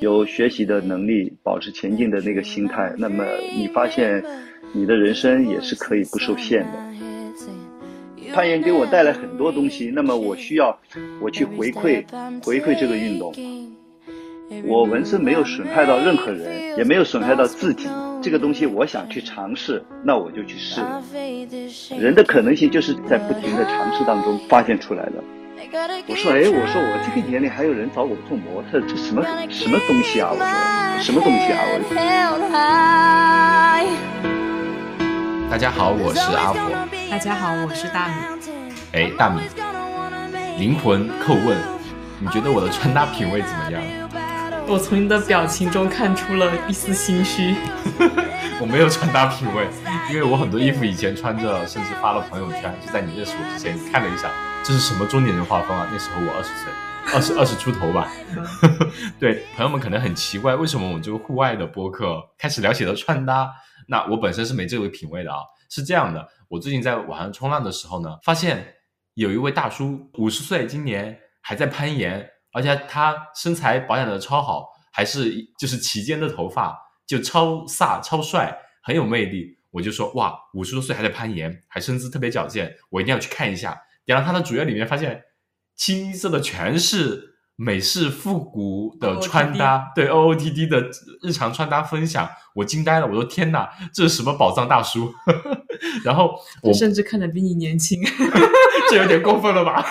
有学习的能力，保持前进的那个心态，那么你发现你的人生也是可以不受限的。攀岩给我带来很多东西，那么我需要我去回馈回馈这个运动。我纹身没有损害到任何人，也没有损害到自己。这个东西我想去尝试，那我就去试。人的可能性就是在不停的尝试当中发现出来的。我说，哎，我说我这个年龄还有人找我做模特，这什么什么东西啊？我说，什么东西啊？我。大家好，我是阿火。大家好，我是大米。哎，大米，灵魂叩问，你觉得我的穿搭品味怎么样？我从你的表情中看出了一丝心虚。我没有穿搭品味，因为我很多衣服以前穿着，甚至发了朋友圈。就在你认识我之前，看了一下，这是什么中年人画风啊？那时候我二十岁，二十 二十出头吧。对，朋友们可能很奇怪，为什么我们这个户外的播客开始聊起了穿搭？那我本身是没这个品味的啊。是这样的，我最近在网上冲浪的时候呢，发现有一位大叔，五十岁，今年还在攀岩。而且他身材保养的超好，还是就是齐肩的头发，就超飒超帅，很有魅力。我就说哇，五十多岁还在攀岩，还身姿特别矫健，我一定要去看一下。点了他的主页里面，发现清一色的全是美式复古的穿搭，对 O O T D 的日常穿搭分享，我惊呆了。我说天哪，这是什么宝藏大叔？然后我甚至看着比你年轻，这有点过分了吧？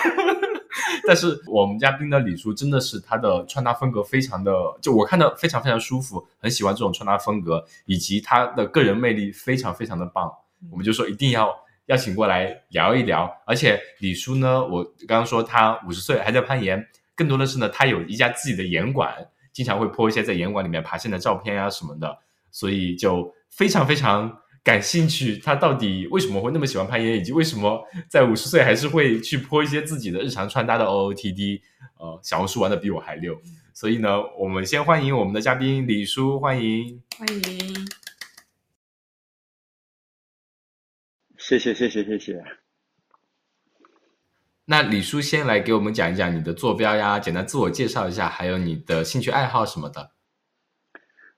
但是我们嘉宾的李叔真的是他的穿搭风格非常的，就我看的非常非常舒服，很喜欢这种穿搭风格，以及他的个人魅力非常非常的棒。我们就说一定要邀请过来聊一聊。而且李叔呢，我刚刚说他五十岁还在攀岩，更多的是呢，他有一家自己的岩馆，经常会 po 一些在岩馆里面爬山的照片啊什么的，所以就非常非常。感兴趣，他到底为什么会那么喜欢攀岩，以及为什么在五十岁还是会去泼一些自己的日常穿搭的 OOTD？呃，小红书玩的比我还溜。所以呢，我们先欢迎我们的嘉宾李叔，欢迎，欢迎。谢谢谢谢谢谢。那李叔先来给我们讲一讲你的坐标呀，简单自我介绍一下，还有你的兴趣爱好什么的。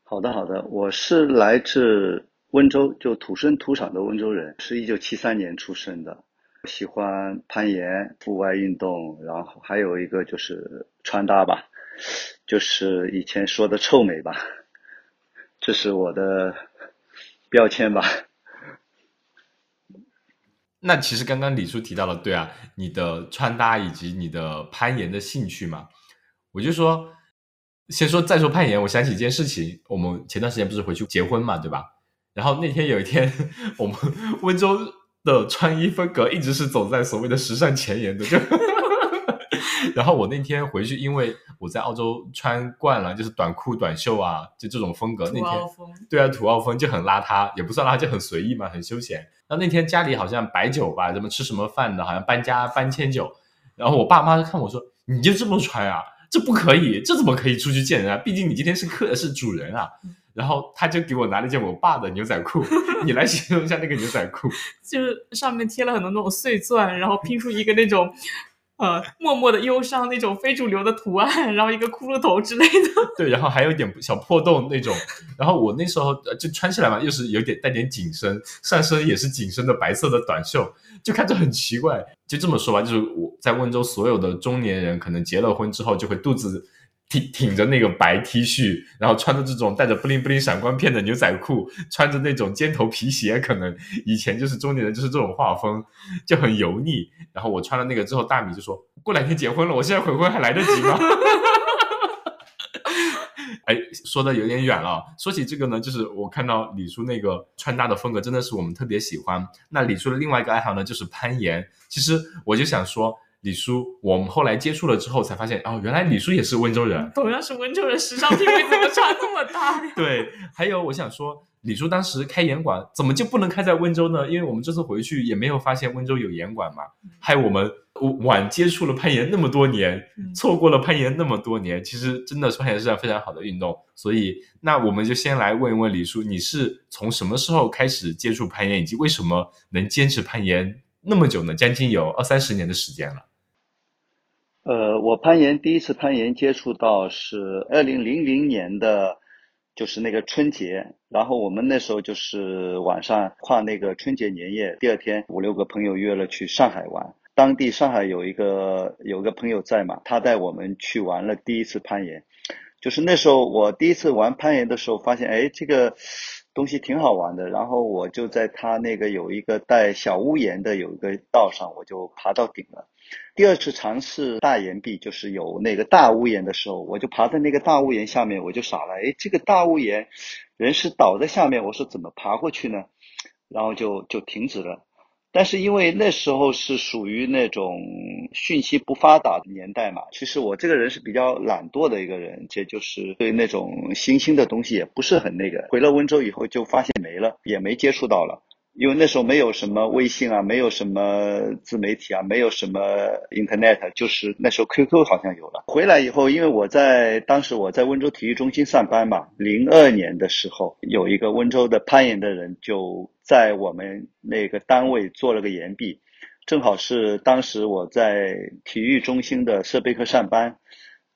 好的好的，我是来自。温州就土生土长的温州人，是一九七三年出生的，喜欢攀岩、户外运动，然后还有一个就是穿搭吧，就是以前说的臭美吧，这是我的标签吧。那其实刚刚李叔提到了，对啊，你的穿搭以及你的攀岩的兴趣嘛，我就说，先说再说攀岩，我想起一件事情，我们前段时间不是回去结婚嘛，对吧？然后那天有一天，我们温州的穿衣风格一直是走在所谓的时尚前沿的。就，然后我那天回去，因为我在澳洲穿惯了，就是短裤短袖啊，就这种风格。那天对啊，土澳风就很邋遢，也不算邋遢，就很随意嘛，很休闲。然后那天家里好像摆酒吧，怎么吃什么饭的，好像搬家搬迁酒。然后我爸妈看我说：“你就这么穿啊？这不可以，这怎么可以出去见人啊？毕竟你今天是客，是主人啊。”然后他就给我拿了一件我爸的牛仔裤，你来形容一下那个牛仔裤，就是上面贴了很多那种碎钻，然后拼出一个那种，呃，默默的忧伤那种非主流的图案，然后一个骷髅头之类的。对，然后还有一点小破洞那种。然后我那时候就穿起来嘛，又是有点带点紧身，上身也是紧身的白色的短袖，就看着很奇怪。就这么说吧，就是我在温州所有的中年人，可能结了婚之后就会肚子。挺挺着那个白 T 恤，然后穿着这种带着布灵布灵闪光片的牛仔裤，穿着那种尖头皮鞋，可能以前就是中年人就是这种画风，就很油腻。然后我穿了那个之后，大米就说：“过两天结婚了，我现在悔婚还来得及吗？” 哎，说的有点远了。说起这个呢，就是我看到李叔那个穿搭的风格，真的是我们特别喜欢。那李叔的另外一个爱好呢，就是攀岩。其实我就想说。李叔，我们后来接触了之后才发现，哦，原来李叔也是温州人。同样是温州人，时尚品味怎么差这么大呀？对，还有我想说，李叔当时开岩馆，怎么就不能开在温州呢？因为我们这次回去也没有发现温州有岩馆嘛。还有我们晚接触了攀岩那么多年，错过了攀岩那么多年，其实真的是攀岩是件非常好的运动。所以，那我们就先来问一问李叔，你是从什么时候开始接触攀岩，以及为什么能坚持攀岩那么久呢？将近有二三十年的时间了。呃，我攀岩第一次攀岩接触到是二零零零年的，就是那个春节，然后我们那时候就是晚上跨那个春节年夜，第二天五六个朋友约了去上海玩，当地上海有一个有个朋友在嘛，他带我们去玩了第一次攀岩，就是那时候我第一次玩攀岩的时候，发现哎这个东西挺好玩的，然后我就在它那个有一个带小屋檐的有一个道上，我就爬到顶了。第二次尝试大岩壁，就是有那个大屋檐的时候，我就爬在那个大屋檐下面，我就傻了。哎，这个大屋檐人是倒在下面，我说怎么爬过去呢？然后就就停止了。但是因为那时候是属于那种讯息不发达的年代嘛，其实我这个人是比较懒惰的一个人，这就是对那种新兴的东西也不是很那个。回了温州以后就发现没了，也没接触到了。因为那时候没有什么微信啊，没有什么自媒体啊，没有什么 Internet，就是那时候 QQ 好像有了。回来以后，因为我在当时我在温州体育中心上班嘛，零二年的时候，有一个温州的攀岩的人就在我们那个单位做了个岩壁，正好是当时我在体育中心的设备课上班。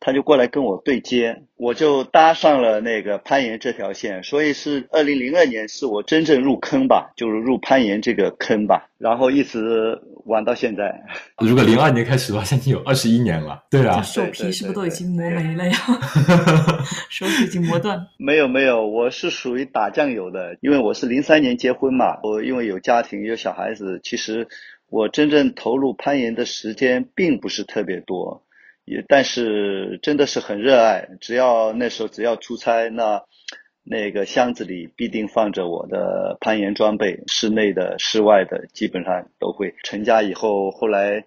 他就过来跟我对接，我就搭上了那个攀岩这条线，所以是二零零二年是我真正入坑吧，就是入攀岩这个坑吧，然后一直玩到现在。如果零二年开始的话，现在有二十一年了。对啊，手皮是不是都已经磨没了呀？手指已经磨断。没有没有，我是属于打酱油的，因为我是零三年结婚嘛，我因为有家庭有小孩子，其实我真正投入攀岩的时间并不是特别多。也，但是真的是很热爱。只要那时候只要出差，那那个箱子里必定放着我的攀岩装备，室内的、室外的，基本上都会。成家以后，后来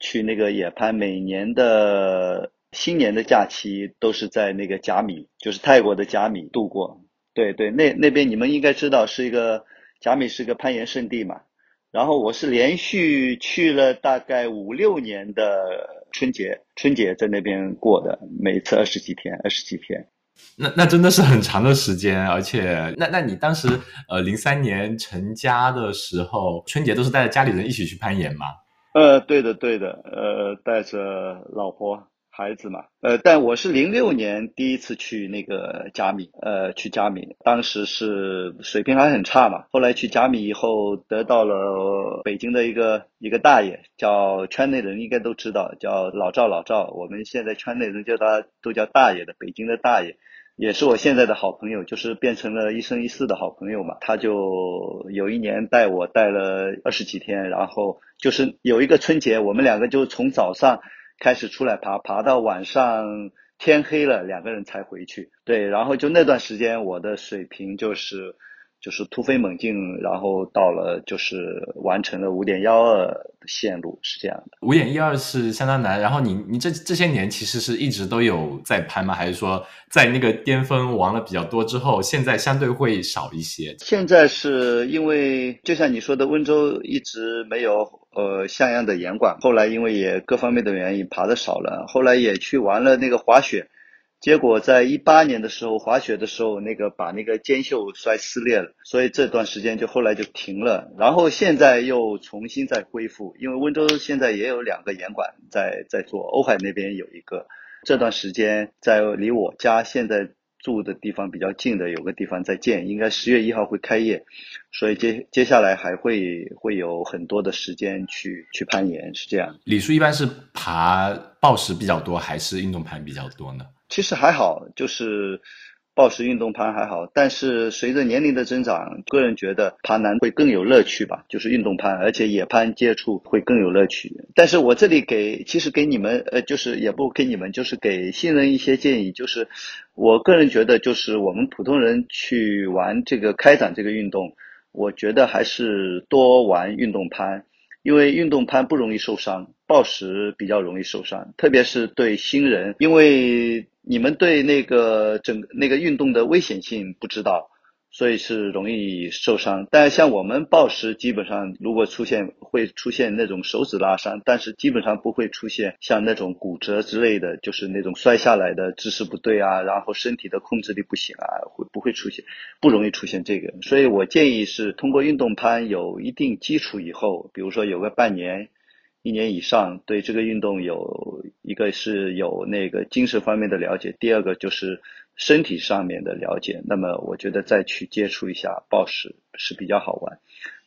去那个野攀，每年的新年的假期都是在那个甲米，就是泰国的甲米度过。对对，那那边你们应该知道，是一个甲米是一个攀岩圣地嘛。然后我是连续去了大概五六年的春节，春节在那边过的，每次二十几天，二十几天。那那真的是很长的时间，而且那那你当时呃零三年成家的时候，春节都是带着家里人一起去攀岩吗？呃，对的，对的，呃，带着老婆。孩子嘛，呃，但我是零六年第一次去那个甲米，呃，去甲米，当时是水平还很差嘛。后来去甲米以后，得到了北京的一个一个大爷，叫圈内人应该都知道，叫老赵老赵。我们现在圈内人叫他都叫大爷的，北京的大爷，也是我现在的好朋友，就是变成了一生一世的好朋友嘛。他就有一年带我带了二十几天，然后就是有一个春节，我们两个就从早上。开始出来爬，爬到晚上天黑了，两个人才回去。对，然后就那段时间，我的水平就是就是突飞猛进，然后到了就是完成了五点幺二。线路是这样的，五点一二是相当难。然后你你这这些年其实是一直都有在攀吗？还是说在那个巅峰玩了比较多之后，现在相对会少一些？现在是因为就像你说的，温州一直没有呃像样的严管，后来因为也各方面的原因爬的少了，后来也去玩了那个滑雪。结果在一八年的时候滑雪的时候，那个把那个肩袖摔撕裂了，所以这段时间就后来就停了。然后现在又重新再恢复，因为温州现在也有两个严管在在做，欧海那边有一个。这段时间在离我家现在住的地方比较近的有个地方在建，应该十月一号会开业，所以接接下来还会会有很多的时间去去攀岩，是这样。李叔一般是爬抱石比较多，还是运动攀比较多呢？其实还好，就是暴食运动攀还好，但是随着年龄的增长，个人觉得爬难会更有乐趣吧，就是运动攀，而且野攀接触会更有乐趣。但是我这里给，其实给你们，呃，就是也不给你们，就是给新人一些建议，就是我个人觉得，就是我们普通人去玩这个开展这个运动，我觉得还是多玩运动攀。因为运动攀不容易受伤，暴食比较容易受伤，特别是对新人，因为你们对那个整那个运动的危险性不知道。所以是容易受伤，但像我们暴食，基本上如果出现会出现那种手指拉伤，但是基本上不会出现像那种骨折之类的，就是那种摔下来的姿势不对啊，然后身体的控制力不行啊，会不会出现，不容易出现这个。所以我建议是通过运动攀有一定基础以后，比如说有个半年，一年以上，对这个运动有一个是有那个精神方面的了解，第二个就是身体上面的了解。那么我觉得再去接触一下暴食是比较好玩。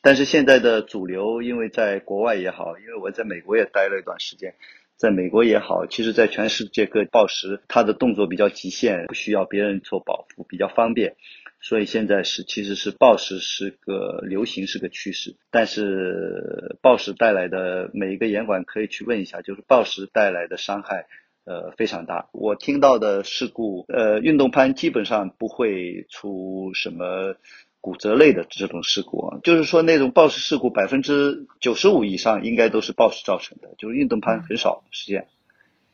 但是现在的主流，因为在国外也好，因为我在美国也待了一段时间，在美国也好，其实在全世界各暴食，它的动作比较极限，不需要别人做保护，比较方便。所以现在是，其实是暴食是个流行，是个趋势。但是暴食带来的每一个严管可以去问一下，就是暴食带来的伤害，呃，非常大。我听到的事故，呃，运动攀基本上不会出什么骨折类的这种事故啊，就是说那种暴食事故百分之九十五以上应该都是暴食造成的，就是运动攀很少是这样。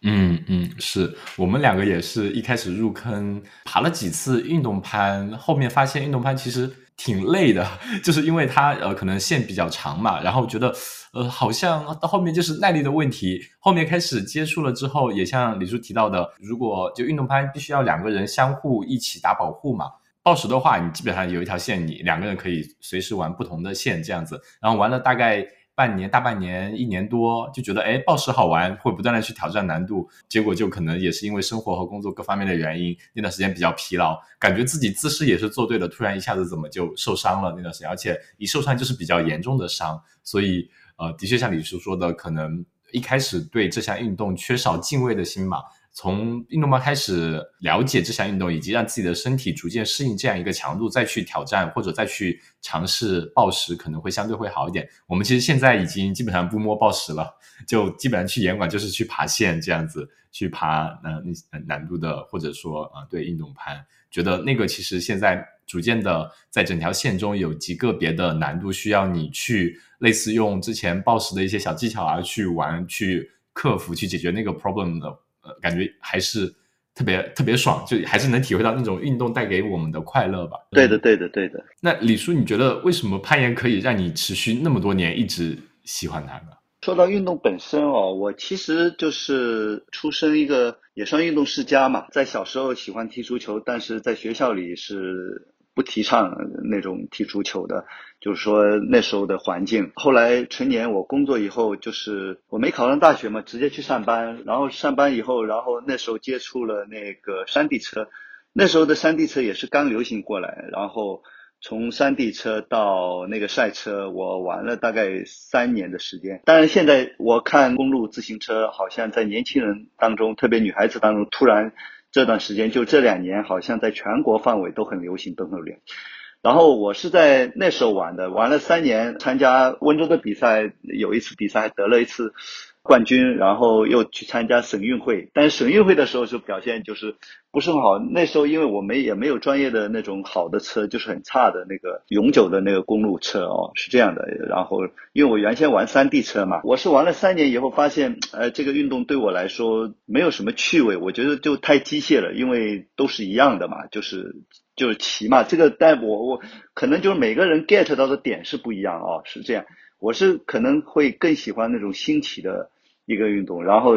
嗯嗯，是我们两个也是一开始入坑爬了几次运动攀，后面发现运动攀其实挺累的，就是因为它呃可能线比较长嘛，然后觉得呃好像到后面就是耐力的问题。后面开始接触了之后，也像李叔提到的，如果就运动攀必须要两个人相互一起打保护嘛，暴食的话你基本上有一条线，你两个人可以随时玩不同的线这样子，然后玩了大概。半年、大半年、一年多，就觉得哎，暴食好玩，会不断的去挑战难度，结果就可能也是因为生活和工作各方面的原因，那段时间比较疲劳，感觉自己姿势也是做对了，突然一下子怎么就受伤了那段时间，而且一受伤就是比较严重的伤，所以呃，的确像李叔说的，可能一开始对这项运动缺少敬畏的心嘛。从运动吧开始了解这项运动，以及让自己的身体逐渐适应这样一个强度，再去挑战或者再去尝试暴食，可能会相对会好一点。我们其实现在已经基本上不摸暴食了，就基本上去严管就是去爬线这样子，去爬呃那难度的，或者说啊对运动攀，觉得那个其实现在逐渐的在整条线中有极个别的难度需要你去类似用之前暴食的一些小技巧啊去玩去克服去解决那个 problem 的。感觉还是特别特别爽，就还是能体会到那种运动带给我们的快乐吧。对的，对的，对的。那李叔，你觉得为什么攀岩可以让你持续那么多年一直喜欢它呢？说到运动本身哦，我其实就是出生一个也算运动世家嘛，在小时候喜欢踢足球，但是在学校里是。不提倡那种踢足球的，就是说那时候的环境。后来成年我工作以后，就是我没考上大学嘛，直接去上班。然后上班以后，然后那时候接触了那个山地车，那时候的山地车也是刚流行过来。然后从山地车到那个赛车，我玩了大概三年的时间。当然现在我看公路自行车，好像在年轻人当中，特别女孩子当中，突然。这段时间就这两年，好像在全国范围都很流行，登陆流。然后我是在那时候玩的，玩了三年，参加温州的比赛，有一次比赛得了一次。冠军，然后又去参加省运会，但是省运会的时候就表现就是不是很好。那时候因为我们也没有专业的那种好的车，就是很差的那个永久的那个公路车哦，是这样的。然后因为我原先玩山地车嘛，我是玩了三年以后发现，呃，这个运动对我来说没有什么趣味，我觉得就太机械了，因为都是一样的嘛，就是就是骑嘛。这个但我我可能就是每个人 get 到的点是不一样哦，是这样。我是可能会更喜欢那种新奇的。一个运动，然后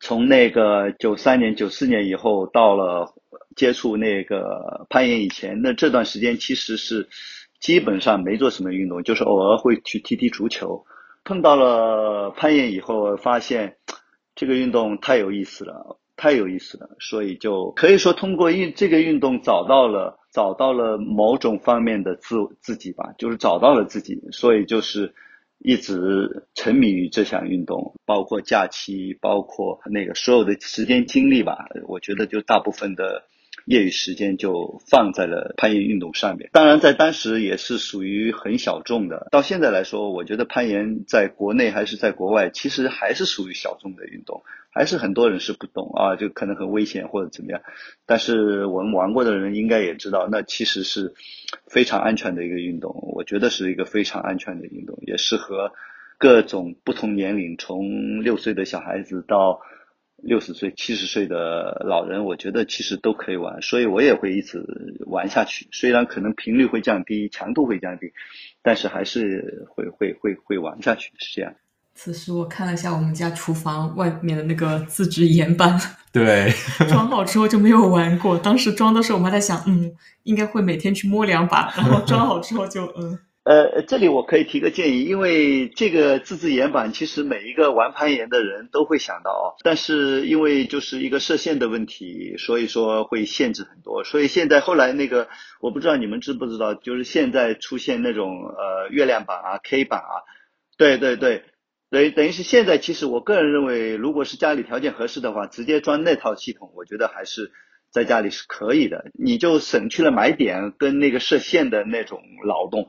从那个九三年、九四年以后，到了接触那个攀岩以前，那这段时间其实是基本上没做什么运动，就是偶尔会去踢踢足球。碰到了攀岩以后，发现这个运动太有意思了，太有意思了，所以就可以说通过运这个运动找到了找到了某种方面的自自己吧，就是找到了自己，所以就是。一直沉迷于这项运动，包括假期，包括那个所有的时间精力吧。我觉得就大部分的业余时间就放在了攀岩运动上面。当然，在当时也是属于很小众的。到现在来说，我觉得攀岩在国内还是在国外，其实还是属于小众的运动。还是很多人是不懂啊，就可能很危险或者怎么样。但是我们玩过的人应该也知道，那其实是非常安全的一个运动。我觉得是一个非常安全的运动，也适合各种不同年龄，从六岁的小孩子到六十岁、七十岁的老人，我觉得其实都可以玩。所以我也会一直玩下去。虽然可能频率会降低，强度会降低，但是还是会会会会玩下去，是这样。此时我看了一下我们家厨房外面的那个自制盐板，对，装好之后就没有玩过。当时装的时候，我还在想，嗯，应该会每天去摸两把，然后装好之后就，嗯。呃，这里我可以提个建议，因为这个自制岩板其实每一个玩攀岩的人都会想到哦，但是因为就是一个射线的问题，所以说会限制很多。所以现在后来那个，我不知道你们知不知道，就是现在出现那种呃月亮板啊、K 板啊，对对对，等于等于是现在其实我个人认为，如果是家里条件合适的话，直接装那套系统，我觉得还是在家里是可以的，你就省去了买点跟那个射线的那种劳动。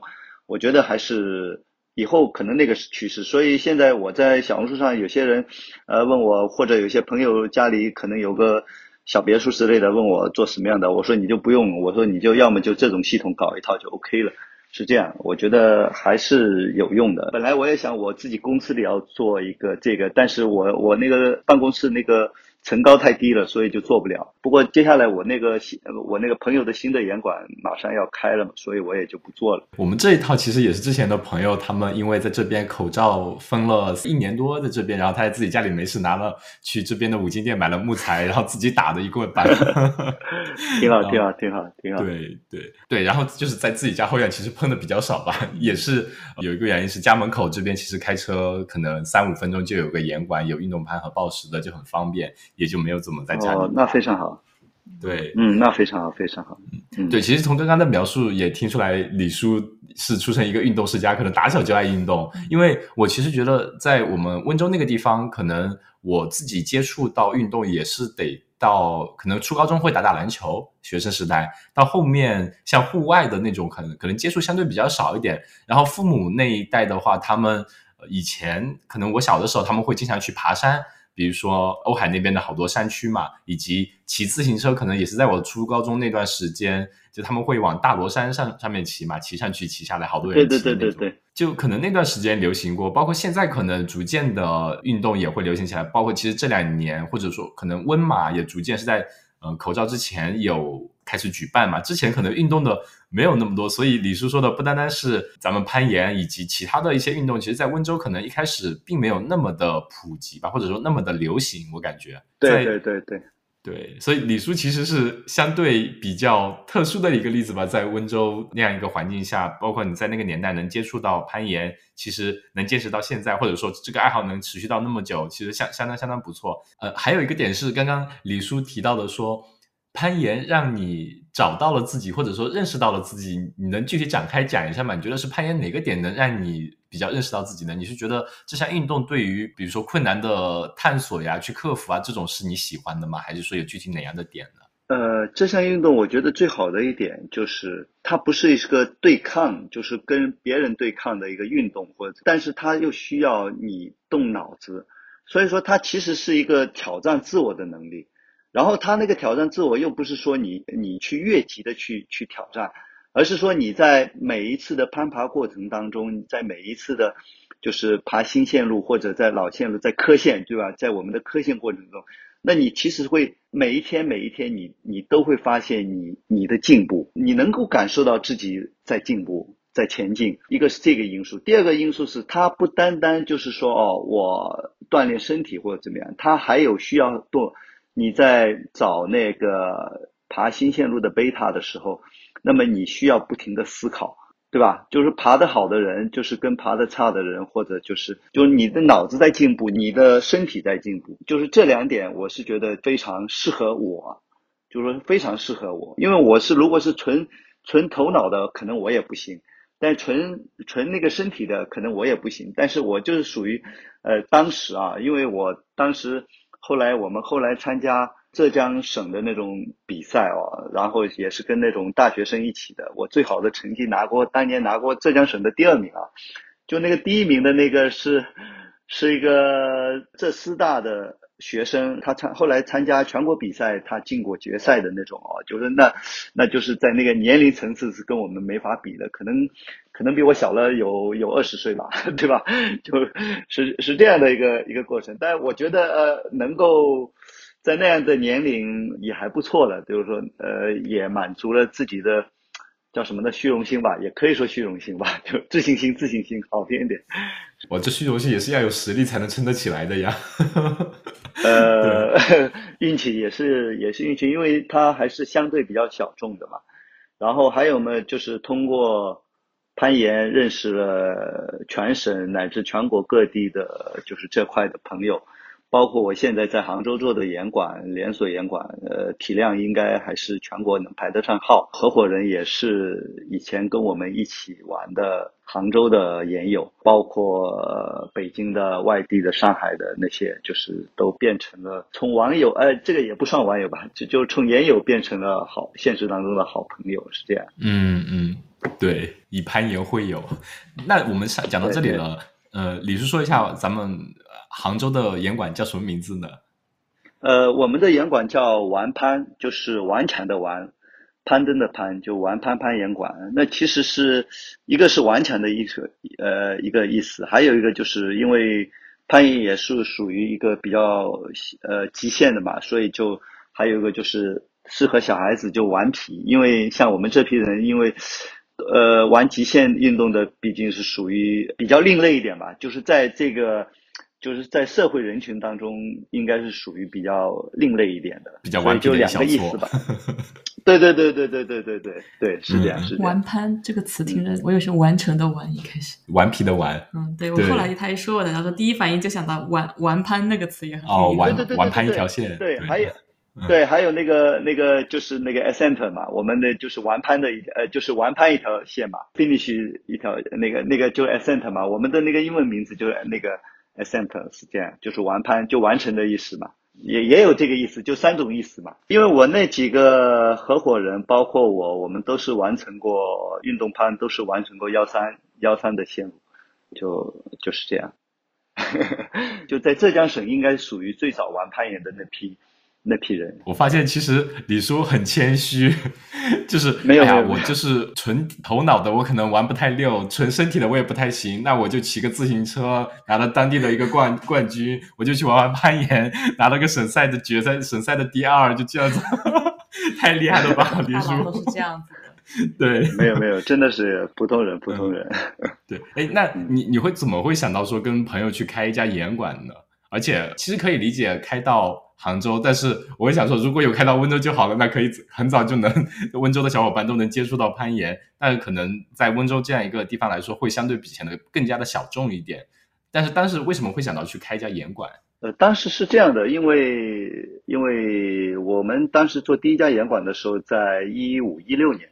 我觉得还是以后可能那个是趋势，所以现在我在小红书上有些人，呃，问我或者有些朋友家里可能有个小别墅之类的，问我做什么样的，我说你就不用，我说你就要么就这种系统搞一套就 OK 了，是这样，我觉得还是有用的。本来我也想我自己公司里要做一个这个，但是我我那个办公室那个。层高太低了，所以就做不了。不过接下来我那个新，我那个朋友的新的严管马上要开了嘛，所以我也就不做了。我们这一套其实也是之前的朋友，他们因为在这边口罩封了一年多，在这边，然后他在自己家里没事拿了去这边的五金店买了木材，然后自己打的一棍板，挺好，挺好，挺好，挺好。对对对，然后就是在自己家后院，其实碰的比较少吧，也是有一个原因是家门口这边其实开车可能三五分钟就有个严管，有运动盘和报时的就很方便。也就没有怎么在家里。哦，那非常好。对，嗯，那非常好，非常好。嗯，对，其实从刚刚的描述也听出来，李叔是出生一个运动世家，可能打小就爱运动。因为我其实觉得，在我们温州那个地方，可能我自己接触到运动也是得到可能初高中会打打篮球，学生时代到后面像户外的那种，可能可能接触相对比较少一点。然后父母那一代的话，他们以前可能我小的时候，他们会经常去爬山。比如说欧海那边的好多山区嘛，以及骑自行车，可能也是在我初高中那段时间，就他们会往大罗山上上面骑嘛，骑上去骑下来，好多人骑对对对对对，就可能那段时间流行过，包括现在可能逐渐的运动也会流行起来，包括其实这两年或者说可能温马也逐渐是在。嗯，口罩之前有开始举办嘛？之前可能运动的没有那么多，所以李叔说的不单单是咱们攀岩以及其他的一些运动，其实，在温州可能一开始并没有那么的普及吧，或者说那么的流行，我感觉。对对对对。对，所以李叔其实是相对比较特殊的一个例子吧，在温州那样一个环境下，包括你在那个年代能接触到攀岩，其实能坚持到现在，或者说这个爱好能持续到那么久，其实相相当相当不错。呃，还有一个点是刚刚李叔提到的说。攀岩让你找到了自己，或者说认识到了自己，你能具体展开讲一下吗？你觉得是攀岩哪个点能让你比较认识到自己呢？你是觉得这项运动对于比如说困难的探索呀、去克服啊这种是你喜欢的吗？还是说有具体哪样的点呢？呃，这项运动我觉得最好的一点就是它不是一个对抗，就是跟别人对抗的一个运动，或者但是它又需要你动脑子，所以说它其实是一个挑战自我的能力。然后他那个挑战自我，又不是说你你去越级的去去挑战，而是说你在每一次的攀爬过程当中，在每一次的，就是爬新线路或者在老线路在科线，对吧？在我们的科线过程中，那你其实会每一天每一天，你你都会发现你你的进步，你能够感受到自己在进步在前进。一个是这个因素，第二个因素是它不单单就是说哦，我锻炼身体或者怎么样，它还有需要做。你在找那个爬新线路的贝塔的时候，那么你需要不停的思考，对吧？就是爬得好的人，就是跟爬得差的人，或者就是就是你的脑子在进步，你的身体在进步，就是这两点，我是觉得非常适合我，就是说非常适合我，因为我是如果是纯纯头脑的，可能我也不行，但纯纯那个身体的，可能我也不行，但是我就是属于，呃，当时啊，因为我当时。后来我们后来参加浙江省的那种比赛哦，然后也是跟那种大学生一起的。我最好的成绩拿过，当年拿过浙江省的第二名啊。就那个第一名的那个是是一个浙师大的学生，他参后来参加全国比赛，他进过决赛的那种哦。就是那那就是在那个年龄层次是跟我们没法比的，可能可能比我小了有有二十岁吧，对吧？就是是这样的一个一个过程。但我觉得呃，能够在那样的年龄也还不错了，就是说呃，也满足了自己的。叫什么呢？虚荣心吧，也可以说虚荣心吧，就自信心，自信心好听一点。我这虚荣心也是要有实力才能撑得起来的呀。呃，运气也是也是运气，因为它还是相对比较小众的嘛。然后还有呢，就是通过攀岩认识了全省乃至全国各地的，就是这块的朋友。包括我现在在杭州做的严管连锁严管，呃，体量应该还是全国能排得上号。合伙人也是以前跟我们一起玩的杭州的研友，包括北京的、外地的、上海的那些，就是都变成了从网友，呃，这个也不算网友吧，就就从研友变成了好现实当中的好朋友，是这样。嗯嗯，对，以攀岩会友。那我们讲讲到这里了，呃，李叔说一下咱们。杭州的严管叫什么名字呢？呃，我们的严管叫顽攀，就是顽强的顽，攀登的攀，就顽攀攀岩馆。那其实是一个是顽强的意思，呃，一个意思，还有一个就是因为攀岩也是属于一个比较呃极限的嘛，所以就还有一个就是适合小孩子就顽皮，因为像我们这批人，因为呃玩极限运动的毕竟是属于比较另类一点吧，就是在这个。就是在社会人群当中，应该是属于比较另类一点的，比较顽皮的小错吧。对对对对对对对对对，是这样是。玩攀这个词听着，我有些完成的完一开始。顽皮的顽。嗯，对我后来他一说我的，他说第一反应就想到玩玩攀那个词也很。哦，玩玩攀一条线。对，还有，对，还有那个那个就是那个 ascent 嘛，我们的就是玩攀的一呃，就是玩攀一条线嘛，finish 一条那个那个就 ascent 嘛，我们的那个英文名字就是那个。Ascent 是这样，就是完攀就完成的意思嘛，也也有这个意思，就三种意思嘛。因为我那几个合伙人，包括我，我们都是完成过运动攀，都是完成过幺三幺三的线路，就就是这样。就在浙江省，应该属于最早玩攀岩的那批。那批人，我发现其实李叔很谦虚，就是没有呀，我就是纯头脑的，我可能玩不太溜，纯身体的我也不太行，那我就骑个自行车，拿了当地的一个冠冠军，我就去玩玩攀岩，拿了个省赛的决赛，省赛的第二，就这样子，太厉害了吧，李叔都是这样子的，对，没有没有，真的是普通人，普通人，对，哎，那你你会怎么会想到说跟朋友去开一家严馆呢？而且其实可以理解开到。杭州，但是我也想说，如果有开到温州就好了，那可以很早就能 温州的小伙伴都能接触到攀岩。但可能在温州这样一个地方来说，会相对比显得更加的小众一点。但是当时为什么会想到去开一家岩馆？呃，当时是这样的，因为因为我们当时做第一家岩馆的时候，在一五一六年，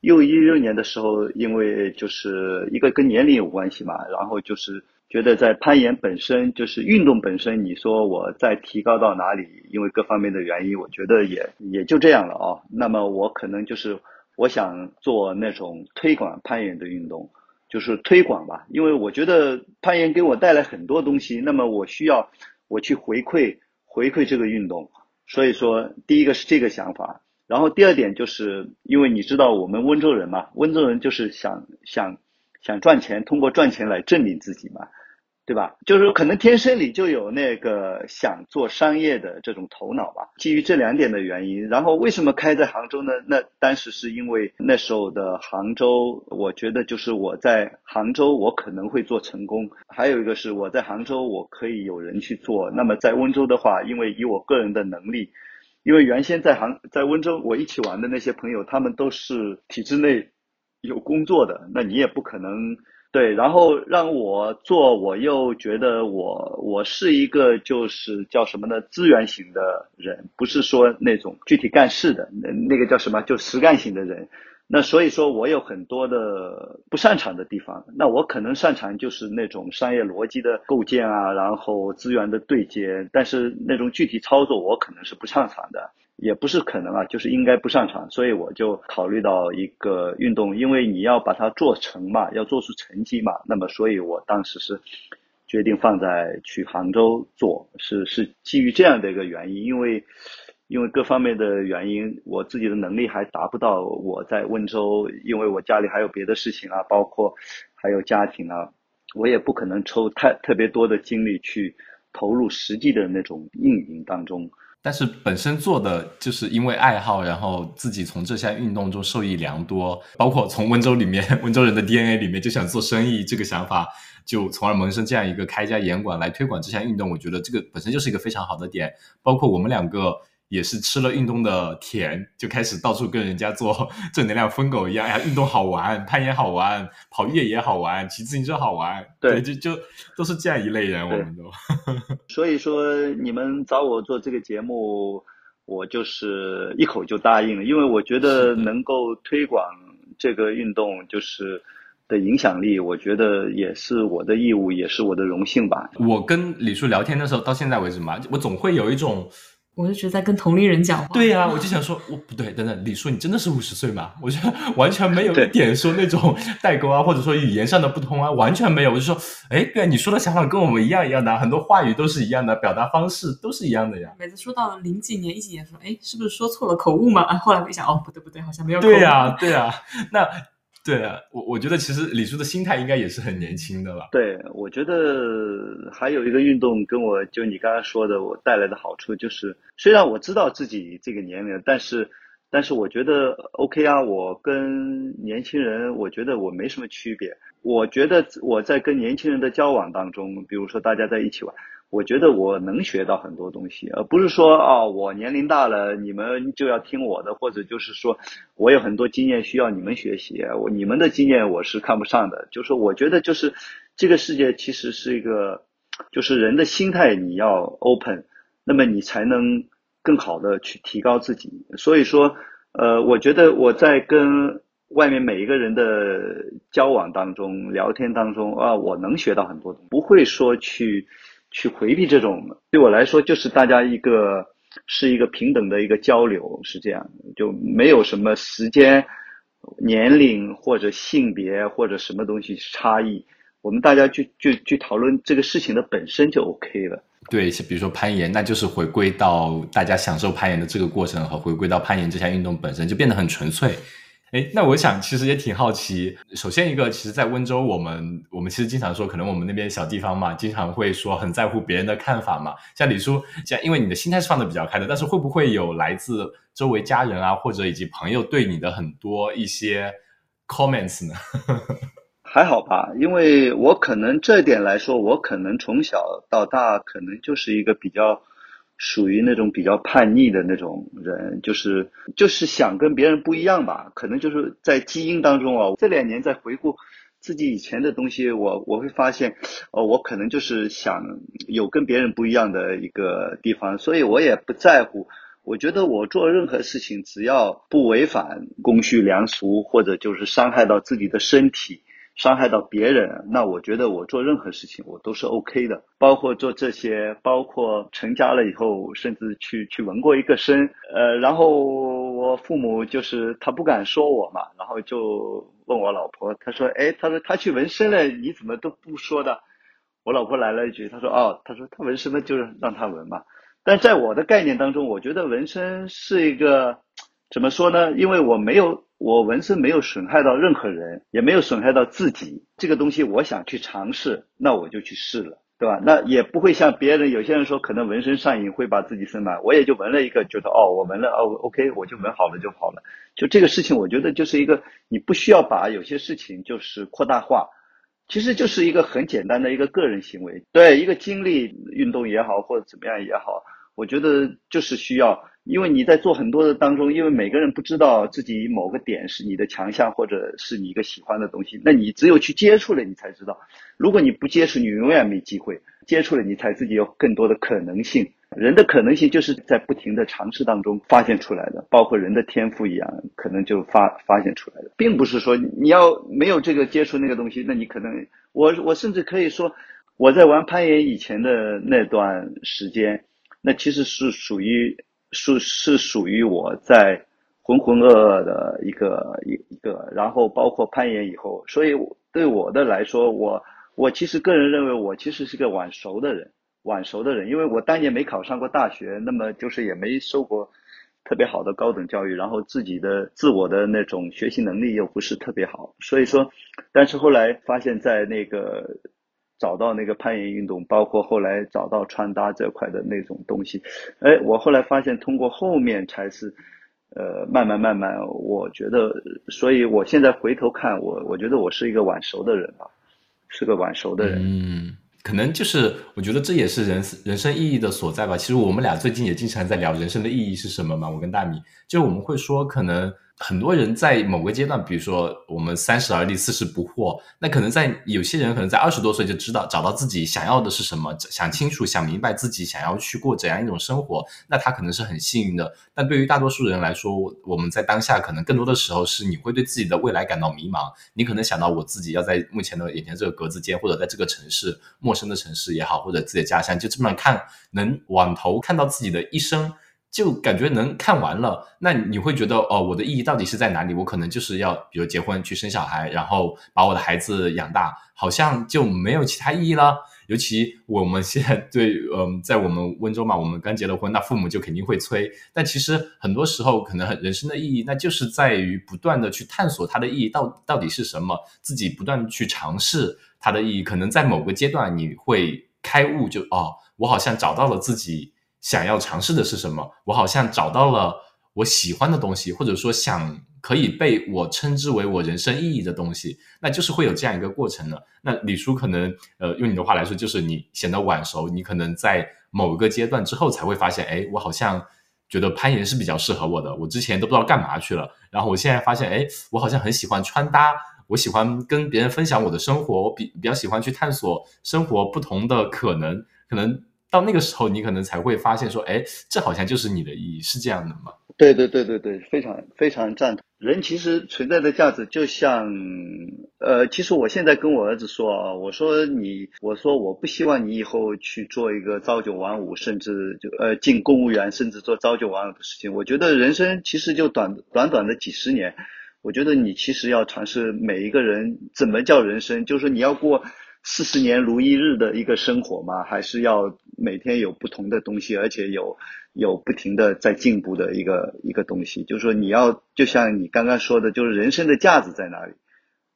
一五一六年的时候，因为就是一个跟年龄有关系嘛，然后就是。觉得在攀岩本身就是运动本身，你说我再提高到哪里？因为各方面的原因，我觉得也也就这样了啊。那么我可能就是我想做那种推广攀岩的运动，就是推广吧。因为我觉得攀岩给我带来很多东西，那么我需要我去回馈回馈这个运动。所以说，第一个是这个想法，然后第二点就是因为你知道我们温州人嘛，温州人就是想想想赚钱，通过赚钱来证明自己嘛。对吧？就是可能天生里就有那个想做商业的这种头脑吧。基于这两点的原因，然后为什么开在杭州呢？那当时是因为那时候的杭州，我觉得就是我在杭州我可能会做成功。还有一个是我在杭州我可以有人去做。那么在温州的话，因为以我个人的能力，因为原先在杭在温州我一起玩的那些朋友，他们都是体制内有工作的，那你也不可能。对，然后让我做，我又觉得我我是一个就是叫什么呢？资源型的人，不是说那种具体干事的，那那个叫什么？就实干型的人。那所以说我有很多的不擅长的地方。那我可能擅长就是那种商业逻辑的构建啊，然后资源的对接，但是那种具体操作我可能是不擅长的。也不是可能啊，就是应该不上场，所以我就考虑到一个运动，因为你要把它做成嘛，要做出成绩嘛，那么所以我当时是决定放在去杭州做，是是基于这样的一个原因，因为因为各方面的原因，我自己的能力还达不到我在温州，因为我家里还有别的事情啊，包括还有家庭啊，我也不可能抽太特别多的精力去投入实际的那种运营当中。但是本身做的就是因为爱好，然后自己从这项运动中受益良多，包括从温州里面 温州人的 DNA 里面就想做生意这个想法，就从而萌生这样一个开一家严馆来推广这项运动。我觉得这个本身就是一个非常好的点。包括我们两个也是吃了运动的甜，就开始到处跟人家做 正能量疯狗一样。哎呀，运动好玩，攀岩好玩，跑越野好玩，骑自行车好玩。对，就就都是这样一类人，我们都。所以说，你们找我做这个节目，我就是一口就答应了，因为我觉得能够推广这个运动，就是的影响力，我觉得也是我的义务，也是我的荣幸吧。我跟李叔聊天的时候，到现在为止嘛，我总会有一种。我就觉得在跟同龄人讲话。对呀，我就想说，我不对，等等，李叔，你真的是五十岁吗？我觉得 完全没有一点说那种代沟啊，或者说语言上的不通啊，完全没有。我就说，哎，对啊，你说的想法跟我们一样一样的，很多话语都是一样的，表达方式都是一样的呀。每次说到零几年、一几年，说，哎，是不是说错了口误嘛？啊，后来我一想，哦，不对不对，好像没有。对呀，对呀，那。对啊，我我觉得其实李叔的心态应该也是很年轻的吧。对，我觉得还有一个运动跟我就你刚刚说的，我带来的好处就是，虽然我知道自己这个年龄，但是但是我觉得 OK 啊，我跟年轻人，我觉得我没什么区别。我觉得我在跟年轻人的交往当中，比如说大家在一起玩。我觉得我能学到很多东西，而不是说啊，我年龄大了，你们就要听我的，或者就是说我有很多经验需要你们学习，我你们的经验我是看不上的。就是我觉得就是这个世界其实是一个，就是人的心态你要 open，那么你才能更好的去提高自己。所以说，呃，我觉得我在跟外面每一个人的交往当中、聊天当中啊，我能学到很多东西，不会说去。去回避这种，对我来说就是大家一个是一个平等的一个交流，是这样，就没有什么时间、年龄或者性别或者什么东西差异，我们大家去去去讨论这个事情的本身就 OK 了。对，比如说攀岩，那就是回归到大家享受攀岩的这个过程和回归到攀岩这项运动本身，就变得很纯粹。哎，那我想其实也挺好奇。首先一个，其实，在温州，我们我们其实经常说，可能我们那边小地方嘛，经常会说很在乎别人的看法嘛。像李叔，像因为你的心态是放的比较开的，但是会不会有来自周围家人啊，或者以及朋友对你的很多一些 comments 呢？还好吧，因为我可能这点来说，我可能从小到大，可能就是一个比较。属于那种比较叛逆的那种人，就是就是想跟别人不一样吧，可能就是在基因当中啊。这两年在回顾自己以前的东西，我我会发现，哦，我可能就是想有跟别人不一样的一个地方，所以我也不在乎。我觉得我做任何事情，只要不违反公序良俗，或者就是伤害到自己的身体。伤害到别人，那我觉得我做任何事情我都是 OK 的，包括做这些，包括成家了以后，甚至去去纹过一个身，呃，然后我父母就是他不敢说我嘛，然后就问我老婆，他说，哎，他说他去纹身了，你怎么都不说的？我老婆来了一句，他说，哦，他说他纹身了就是让他纹嘛，但在我的概念当中，我觉得纹身是一个怎么说呢？因为我没有。我纹身没有损害到任何人，也没有损害到自己。这个东西我想去尝试，那我就去试了，对吧？那也不会像别人有些人说可能纹身上瘾会把自己生满，我也就纹了一个，觉得哦，我纹了哦，OK，我就纹好了就好了。就这个事情，我觉得就是一个你不需要把有些事情就是扩大化，其实就是一个很简单的一个个人行为。对一个经历运动也好或者怎么样也好，我觉得就是需要。因为你在做很多的当中，因为每个人不知道自己某个点是你的强项，或者是你一个喜欢的东西，那你只有去接触了，你才知道。如果你不接触，你永远没机会。接触了，你才自己有更多的可能性。人的可能性就是在不停的尝试当中发现出来的，包括人的天赋一样，可能就发发现出来的，并不是说你要没有这个接触那个东西，那你可能我我甚至可以说，我在玩攀岩以前的那段时间，那其实是属于。是是属于我在浑浑噩噩的一个一一个，然后包括攀岩以后，所以对我的来说，我我其实个人认为我其实是个晚熟的人，晚熟的人，因为我当年没考上过大学，那么就是也没受过特别好的高等教育，然后自己的自我的那种学习能力又不是特别好，所以说，但是后来发现，在那个。找到那个攀岩运动，包括后来找到穿搭这块的那种东西，哎，我后来发现通过后面才是，呃，慢慢慢慢，我觉得，所以我现在回头看，我我觉得我是一个晚熟的人吧，是个晚熟的人。嗯，可能就是我觉得这也是人人生意义的所在吧。其实我们俩最近也经常在聊人生的意义是什么嘛。我跟大米，就我们会说可能。很多人在某个阶段，比如说我们三十而立，四十不惑，那可能在有些人可能在二十多岁就知道找到自己想要的是什么，想清楚、想明白自己想要去过怎样一种生活，那他可能是很幸运的。但对于大多数人来说，我们在当下可能更多的时候是你会对自己的未来感到迷茫，你可能想到我自己要在目前的眼前这个格子间，或者在这个城市陌生的城市也好，或者自己的家乡，就这么看，能往头看到自己的一生。就感觉能看完了，那你会觉得哦，我的意义到底是在哪里？我可能就是要，比如结婚去生小孩，然后把我的孩子养大，好像就没有其他意义了。尤其我们现在对，嗯，在我们温州嘛，我们刚结了婚，那父母就肯定会催。但其实很多时候，可能人生的意义，那就是在于不断的去探索它的意义到到底是什么，自己不断去尝试它的意义。可能在某个阶段，你会开悟，就哦，我好像找到了自己。想要尝试的是什么？我好像找到了我喜欢的东西，或者说想可以被我称之为我人生意义的东西，那就是会有这样一个过程的。那李叔可能，呃，用你的话来说，就是你显得晚熟，你可能在某一个阶段之后才会发现，哎，我好像觉得攀岩是比较适合我的。我之前都不知道干嘛去了，然后我现在发现，哎，我好像很喜欢穿搭，我喜欢跟别人分享我的生活，我比比较喜欢去探索生活不同的可能，可能。到那个时候，你可能才会发现说，哎，这好像就是你的意义，是这样的吗？对对对对对，非常非常赞同。人其实存在的价值，就像，呃，其实我现在跟我儿子说啊，我说你，我说我不希望你以后去做一个朝九晚五，甚至就呃进公务员，甚至做朝九晚五的事情。我觉得人生其实就短短短的几十年，我觉得你其实要尝试每一个人怎么叫人生，就是你要过。四十年如一日的一个生活吗？还是要每天有不同的东西，而且有有不停的在进步的一个一个东西？就是说，你要就像你刚刚说的，就是人生的价值在哪里？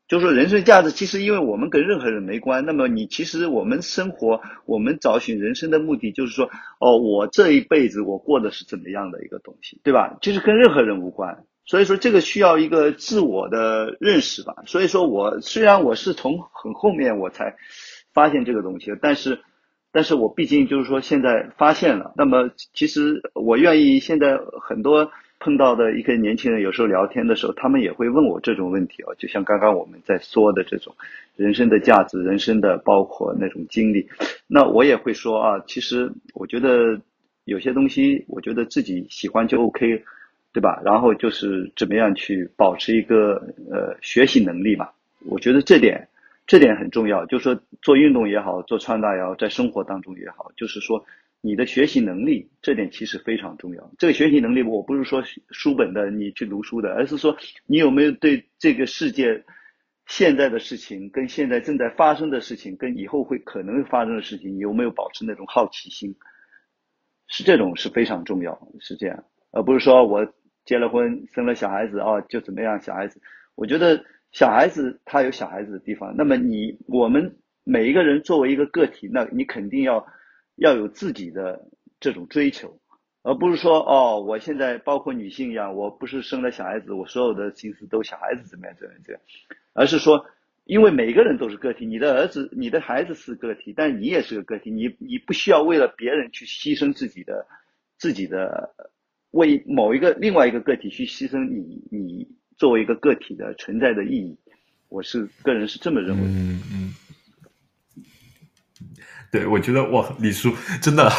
就是说，人生价值其实因为我们跟任何人没关。那么你其实我们生活，我们找寻人生的目的，就是说，哦，我这一辈子我过的是怎么样的一个东西，对吧？其实跟任何人无关。所以说这个需要一个自我的认识吧。所以说我虽然我是从很后面我才发现这个东西，但是，但是我毕竟就是说现在发现了。那么其实我愿意现在很多碰到的一个年轻人，有时候聊天的时候，他们也会问我这种问题哦。就像刚刚我们在说的这种人生的价值、人生的包括那种经历，那我也会说啊，其实我觉得有些东西，我觉得自己喜欢就 OK。对吧？然后就是怎么样去保持一个呃学习能力嘛？我觉得这点这点很重要。就是说做运动也好，做穿搭也好，在生活当中也好，就是说你的学习能力这点其实非常重要。这个学习能力我不是说书本的你去读书的，而是说你有没有对这个世界现在的事情、跟现在正在发生的事情、跟以后会可能发生的事情，有没有保持那种好奇心？是这种是非常重要，是这样，而不是说我。结了婚，生了小孩子哦，就怎么样？小孩子，我觉得小孩子他有小孩子的地方。那么你我们每一个人作为一个个体，那你肯定要要有自己的这种追求，而不是说哦，我现在包括女性一样，我不是生了小孩子，我所有的心思都小孩子怎么样怎么样这样，而是说，因为每个人都是个体，你的儿子、你的孩子是个体，但你也是个个体，你你不需要为了别人去牺牲自己的自己的。为某一个另外一个个体去牺牲你你作为一个个体的存在的意义，我是个人是这么认为。嗯嗯，对，我觉得哇，李叔真的，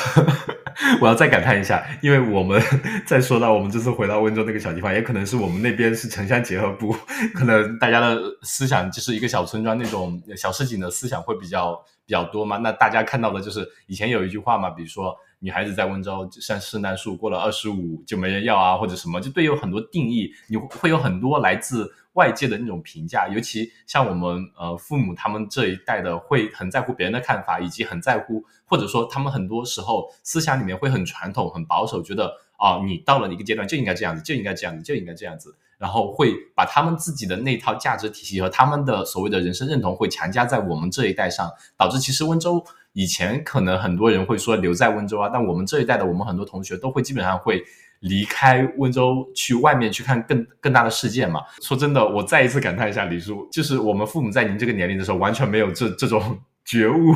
我要再感叹一下，因为我们再说到我们这次回到温州那个小地方，也可能是我们那边是城乡结合部，可能大家的思想就是一个小村庄那种小市井的思想会比较比较多嘛。那大家看到的就是以前有一句话嘛，比如说。女孩子在温州像圣诞树，过了二十五就没人要啊，或者什么，就对有很多定义，你会有很多来自外界的那种评价。尤其像我们呃父母他们这一代的，会很在乎别人的看法，以及很在乎，或者说他们很多时候思想里面会很传统、很保守，觉得啊，你到了一个阶段就应该这样子，就应该这样子，就应该这样子，然后会把他们自己的那套价值体系和他们的所谓的人生认同会强加在我们这一代上，导致其实温州。以前可能很多人会说留在温州啊，但我们这一代的我们很多同学都会基本上会离开温州去外面去看更更大的世界嘛。说真的，我再一次感叹一下李叔，就是我们父母在您这个年龄的时候完全没有这这种觉悟，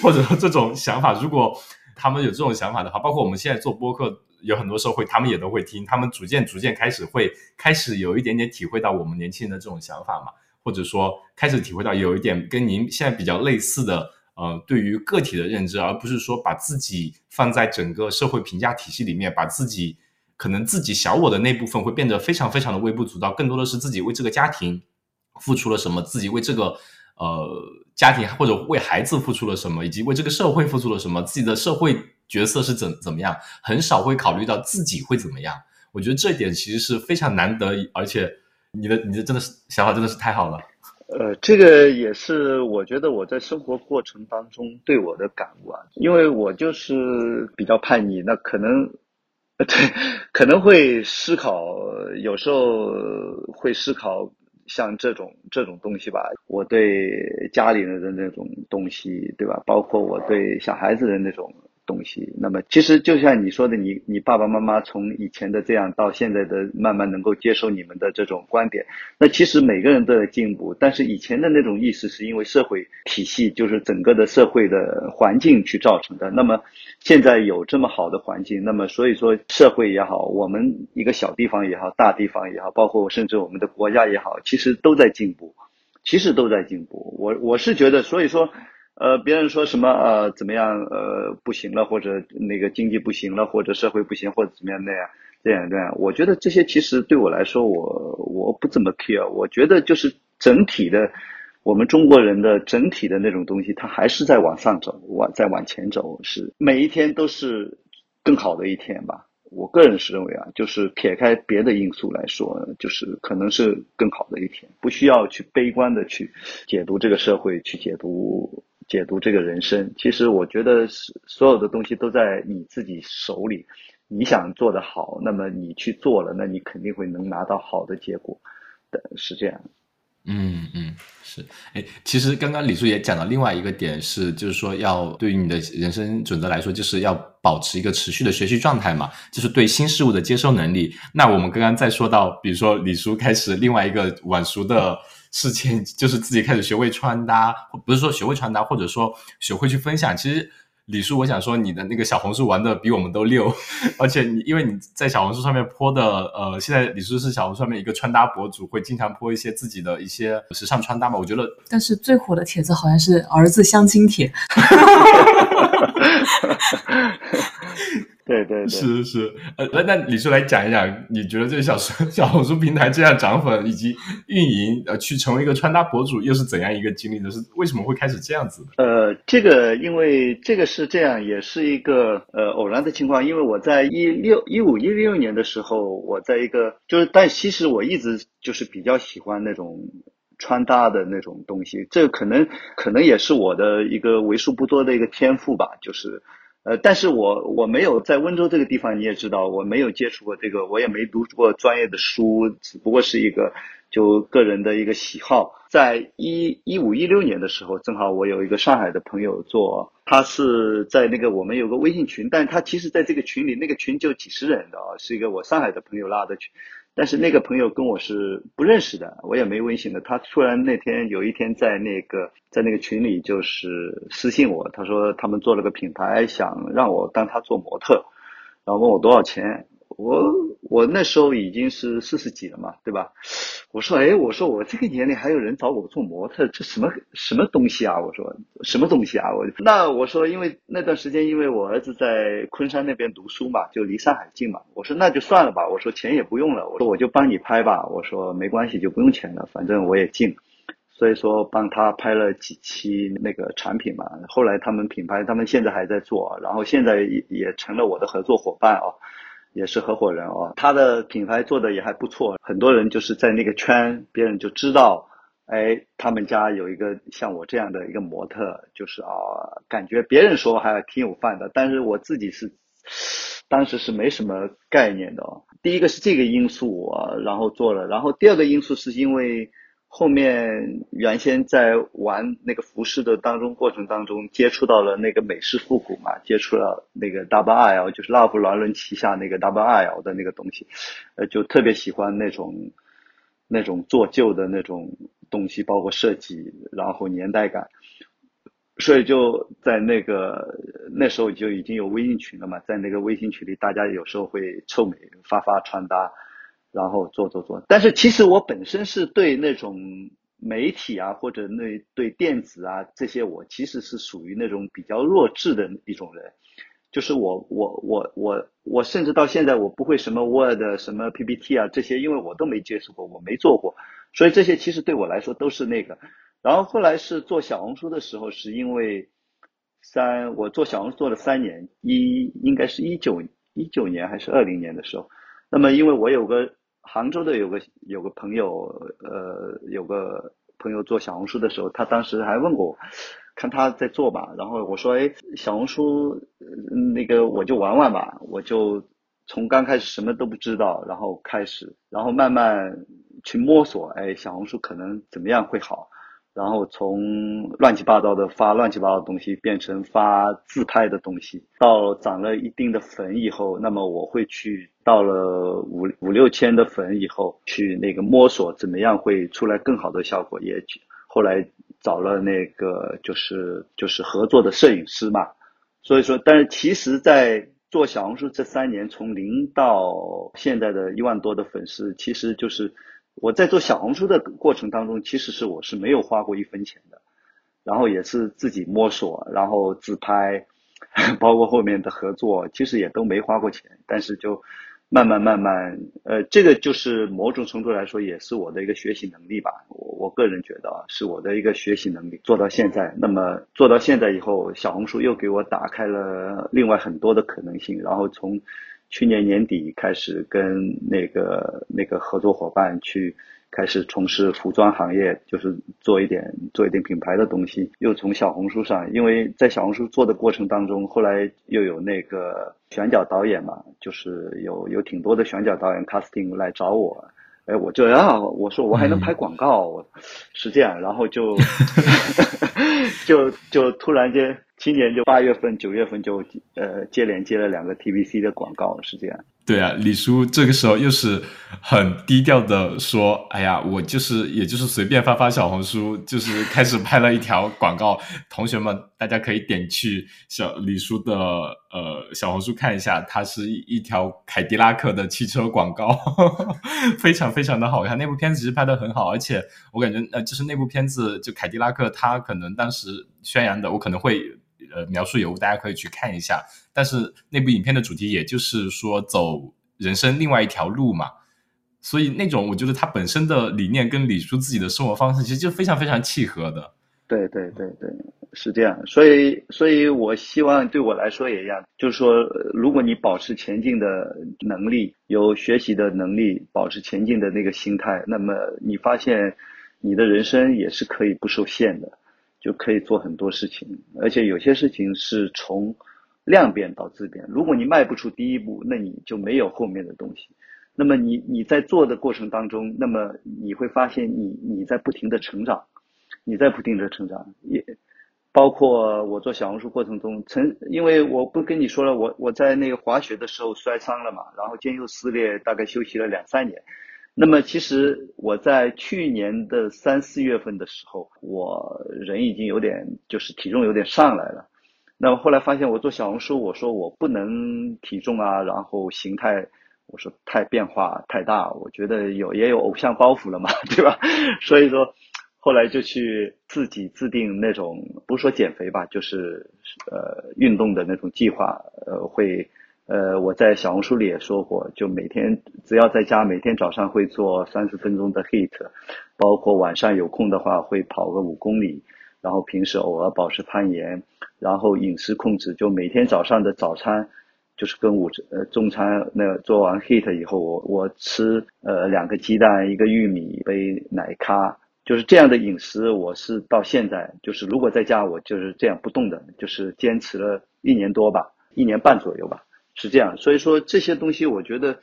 或者说这种想法，如果他们有这种想法的话，包括我们现在做播客，有很多时候会，他们也都会听，他们逐渐逐渐开始会开始有一点点体会到我们年轻人的这种想法嘛，或者说开始体会到有一点跟您现在比较类似的，呃，对于个体的认知，而不是说把自己放在整个社会评价体系里面，把自己可能自己小我的那部分会变得非常非常的微不足道，更多的是自己为这个家庭付出了什么，自己为这个。呃，家庭或者为孩子付出了什么，以及为这个社会付出了什么，自己的社会角色是怎怎么样，很少会考虑到自己会怎么样。我觉得这一点其实是非常难得，而且你的你的真的是想法真的是太好了。呃，这个也是我觉得我在生活过程当中对我的感悟啊，因为我就是比较叛逆，那可能对可能会思考，有时候会思考。像这种这种东西吧，我对家里人的那种东西，对吧？包括我对小孩子的那种。东西，那么其实就像你说的，你你爸爸妈妈从以前的这样到现在的慢慢能够接受你们的这种观点，那其实每个人都在进步。但是以前的那种意识是因为社会体系，就是整个的社会的环境去造成的。那么现在有这么好的环境，那么所以说社会也好，我们一个小地方也好，大地方也好，包括甚至我们的国家也好，其实都在进步，其实都在进步。我我是觉得，所以说。呃，别人说什么呃怎么样呃不行了，或者那个经济不行了，或者社会不行，或者怎么样那样这样这样，我觉得这些其实对我来说，我我不怎么 care。我觉得就是整体的，我们中国人的整体的那种东西，它还是在往上走，往在往前走，是每一天都是更好的一天吧。我个人是认为啊，就是撇开别的因素来说，就是可能是更好的一天，不需要去悲观的去解读这个社会，去解读。解读这个人生，其实我觉得是所有的东西都在你自己手里。你想做得好，那么你去做了，那你肯定会能拿到好的结果的，是这样。嗯嗯，是。哎，其实刚刚李叔也讲了另外一个点是，就是说要对于你的人生准则来说，就是要保持一个持续的学习状态嘛，就是对新事物的接收能力。那我们刚刚再说到，比如说李叔开始另外一个晚熟的。事情就是自己开始学会穿搭，不是说学会穿搭，或者说学会去分享。其实李叔，我想说你的那个小红书玩的比我们都溜，而且你因为你在小红书上面泼的，呃，现在李叔是小红书上面一个穿搭博主，会经常泼一些自己的一些时尚穿搭嘛。我觉得，但是最火的帖子好像是儿子相亲帖。对对对，是是，呃，那那李叔来讲一讲，你觉得这个小 小红书平台这样涨粉以及运营，呃，去成为一个穿搭博主，又是怎样一个经历呢？是为什么会开始这样子？呃，这个因为这个是这样，也是一个呃偶然的情况，因为我在一六一五一六年的时候，我在一个就是，但其实我一直就是比较喜欢那种穿搭的那种东西，这可能可能也是我的一个为数不多的一个天赋吧，就是。呃，但是我我没有在温州这个地方，你也知道，我没有接触过这个，我也没读过专业的书，只不过是一个就个人的一个喜好。在一一五一六年的时候，正好我有一个上海的朋友做，他是在那个我们有个微信群，但他其实在这个群里，那个群就几十人的啊，是一个我上海的朋友拉的群。但是那个朋友跟我是不认识的，我也没微信的。他突然那天有一天在那个在那个群里就是私信我，他说他们做了个品牌，想让我当他做模特，然后问我多少钱。我我那时候已经是四十几了嘛，对吧？我说，哎，我说我这个年龄还有人找我做模特，这什么什么东西啊？我说什么东西啊？我那我说，因为那段时间因为我儿子在昆山那边读书嘛，就离上海近嘛。我说那就算了吧，我说钱也不用了，我说我就帮你拍吧。我说没关系，就不用钱了，反正我也近，所以说帮他拍了几期那个产品嘛。后来他们品牌，他们现在还在做，然后现在也也成了我的合作伙伴哦。也是合伙人哦，他的品牌做的也还不错，很多人就是在那个圈，别人就知道，哎，他们家有一个像我这样的一个模特，就是啊，感觉别人说还挺有范的，但是我自己是，当时是没什么概念的哦。第一个是这个因素，我然后做了，然后第二个因素是因为。后面原先在玩那个服饰的当中过程当中，接触到了那个美式复古嘛，接触了那个 Double L，就是拉夫劳伦旗下那个 Double L 的那个东西，呃，就特别喜欢那种那种做旧的那种东西，包括设计，然后年代感。所以就在那个那时候就已经有微信群了嘛，在那个微信群里，大家有时候会臭美发发穿搭，然后做做做。但是其实我本身是对那种媒体啊，或者那对电子啊这些，我其实是属于那种比较弱智的一种人。就是我我我我我甚至到现在我不会什么 Word 什么 PPT 啊这些，因为我都没接触过，我没做过，所以这些其实对我来说都是那个。然后后来是做小红书的时候，是因为三我做小红书做了三年，一应该是一九一九年还是二零年的时候，那么因为我有个杭州的有个有个朋友，呃有个朋友做小红书的时候，他当时还问过我。看他在做吧，然后我说，哎，小红书那个我就玩玩吧，我就从刚开始什么都不知道，然后开始，然后慢慢去摸索，哎，小红书可能怎么样会好，然后从乱七八糟的发乱七八糟的东西变成发自拍的东西，到涨了一定的粉以后，那么我会去到了五五六千的粉以后，去那个摸索怎么样会出来更好的效果，也后来。找了那个就是就是合作的摄影师嘛，所以说，但是其实，在做小红书这三年，从零到现在的一万多的粉丝，其实就是我在做小红书的过程当中，其实是我是没有花过一分钱的，然后也是自己摸索，然后自拍，包括后面的合作，其实也都没花过钱，但是就。慢慢慢慢，呃，这个就是某种程度来说，也是我的一个学习能力吧。我我个人觉得啊，是我的一个学习能力做到现在。那么做到现在以后，小红书又给我打开了另外很多的可能性。然后从去年年底开始，跟那个那个合作伙伴去。开始从事服装行业，就是做一点做一点品牌的东西。又从小红书上，因为在小红书做的过程当中，后来又有那个选角导演嘛，就是有有挺多的选角导演 casting 来找我，哎，我就啊，我说我还能拍广告，是这样，然后就 就就突然间。今年就八月份、九月份就呃接连接了两个 TVC 的广告，是这样。对啊，李叔这个时候又是很低调的说：“哎呀，我就是也就是随便发发小红书，就是开始拍了一条广告。同学们，大家可以点去小李叔的呃小红书看一下，它是一一条凯迪拉克的汽车广告，非常非常的好看。那部片子其实拍的很好，而且我感觉呃就是那部片子就凯迪拉克，它可能当时宣扬的，我可能会。”呃，描述有误，大家可以去看一下。但是那部影片的主题，也就是说走人生另外一条路嘛。所以那种，我觉得他本身的理念跟李叔自己的生活方式，其实就非常非常契合的。对对对对，是这样。所以，所以我希望对我来说也一样，就是说，如果你保持前进的能力，有学习的能力，保持前进的那个心态，那么你发现你的人生也是可以不受限的。就可以做很多事情，而且有些事情是从量变到质变。如果你迈不出第一步，那你就没有后面的东西。那么你你在做的过程当中，那么你会发现你你在不停的成长，你在不停的成长，也包括我做小红书过程中，曾因为我不跟你说了，我我在那个滑雪的时候摔伤了嘛，然后肩又撕裂，大概休息了两三年。那么其实我在去年的三四月份的时候，我人已经有点就是体重有点上来了。那么后来发现我做小红书，我说我不能体重啊，然后形态，我说太变化太大，我觉得有也有偶像包袱了嘛，对吧？所以说后来就去自己制定那种不是说减肥吧，就是呃运动的那种计划，呃会。呃，我在小红书里也说过，就每天只要在家，每天早上会做三十分钟的 HIT，包括晚上有空的话会跑个五公里，然后平时偶尔保持攀岩，然后饮食控制，就每天早上的早餐就是跟午呃中餐那做完 HIT 以后，我我吃呃两个鸡蛋，一个玉米，一杯奶咖，就是这样的饮食，我是到现在就是如果在家我就是这样不动的，就是坚持了一年多吧，一年半左右吧。是这样，所以说这些东西，我觉得，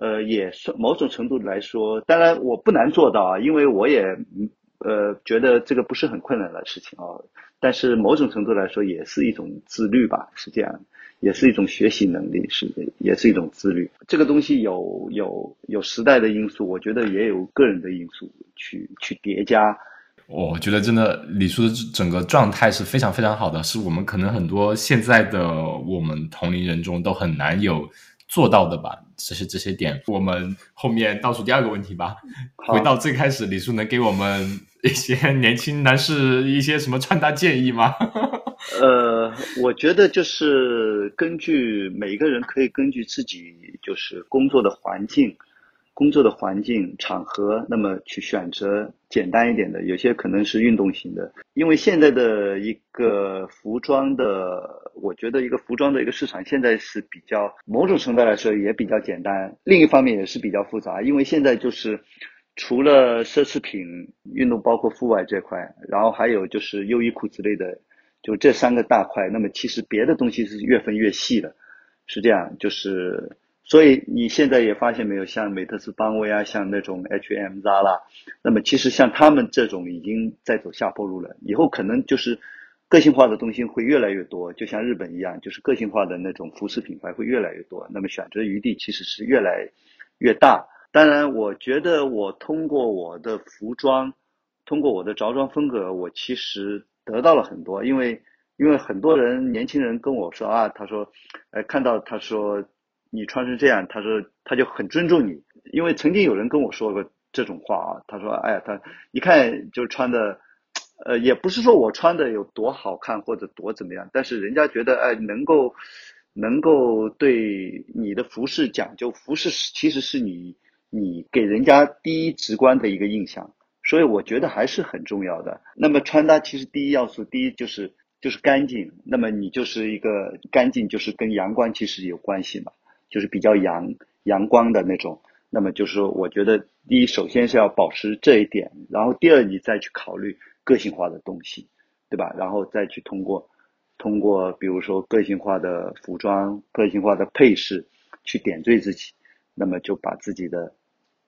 呃，也是某种程度来说，当然我不难做到啊，因为我也，呃，觉得这个不是很困难的事情啊。但是某种程度来说，也是一种自律吧，是这样，也是一种学习能力，是，也是一种自律。这个东西有有有时代的因素，我觉得也有个人的因素去去叠加。我觉得真的李叔的整个状态是非常非常好的，是我们可能很多现在的我们同龄人中都很难有做到的吧。这些这些点，我们后面倒数第二个问题吧。回到最开始，李叔能给我们一些年轻男士一些什么穿搭建议吗？呃，我觉得就是根据每个人可以根据自己就是工作的环境。工作的环境场合，那么去选择简单一点的，有些可能是运动型的。因为现在的一个服装的，我觉得一个服装的一个市场现在是比较某种程度来说也比较简单，另一方面也是比较复杂。因为现在就是除了奢侈品、运动包括户外这块，然后还有就是优衣库之类的，就这三个大块。那么其实别的东西是越分越细的，是这样，就是。所以你现在也发现没有，像美特斯邦威啊，像那种 H&M、Zara，那么其实像他们这种已经在走下坡路了。以后可能就是个性化的东西会越来越多，就像日本一样，就是个性化的那种服饰品牌会越来越多。那么选择余地其实是越来越大。当然，我觉得我通过我的服装，通过我的着装风格，我其实得到了很多。因为因为很多人年轻人跟我说啊，他说，呃，看到他说。你穿成这样，他说他就很尊重你，因为曾经有人跟我说过这种话啊，他说，哎呀，他一看就穿的，呃，也不是说我穿的有多好看或者多怎么样，但是人家觉得，哎，能够能够对你的服饰讲究，服饰其实是你你给人家第一直观的一个印象，所以我觉得还是很重要的。那么穿搭其实第一要素，第一就是就是干净，那么你就是一个干净，就是跟阳光其实有关系嘛。就是比较阳阳光的那种，那么就是，我觉得第一，首先是要保持这一点，然后第二，你再去考虑个性化的东西，对吧？然后再去通过通过，比如说个性化的服装、个性化的配饰去点缀自己，那么就把自己的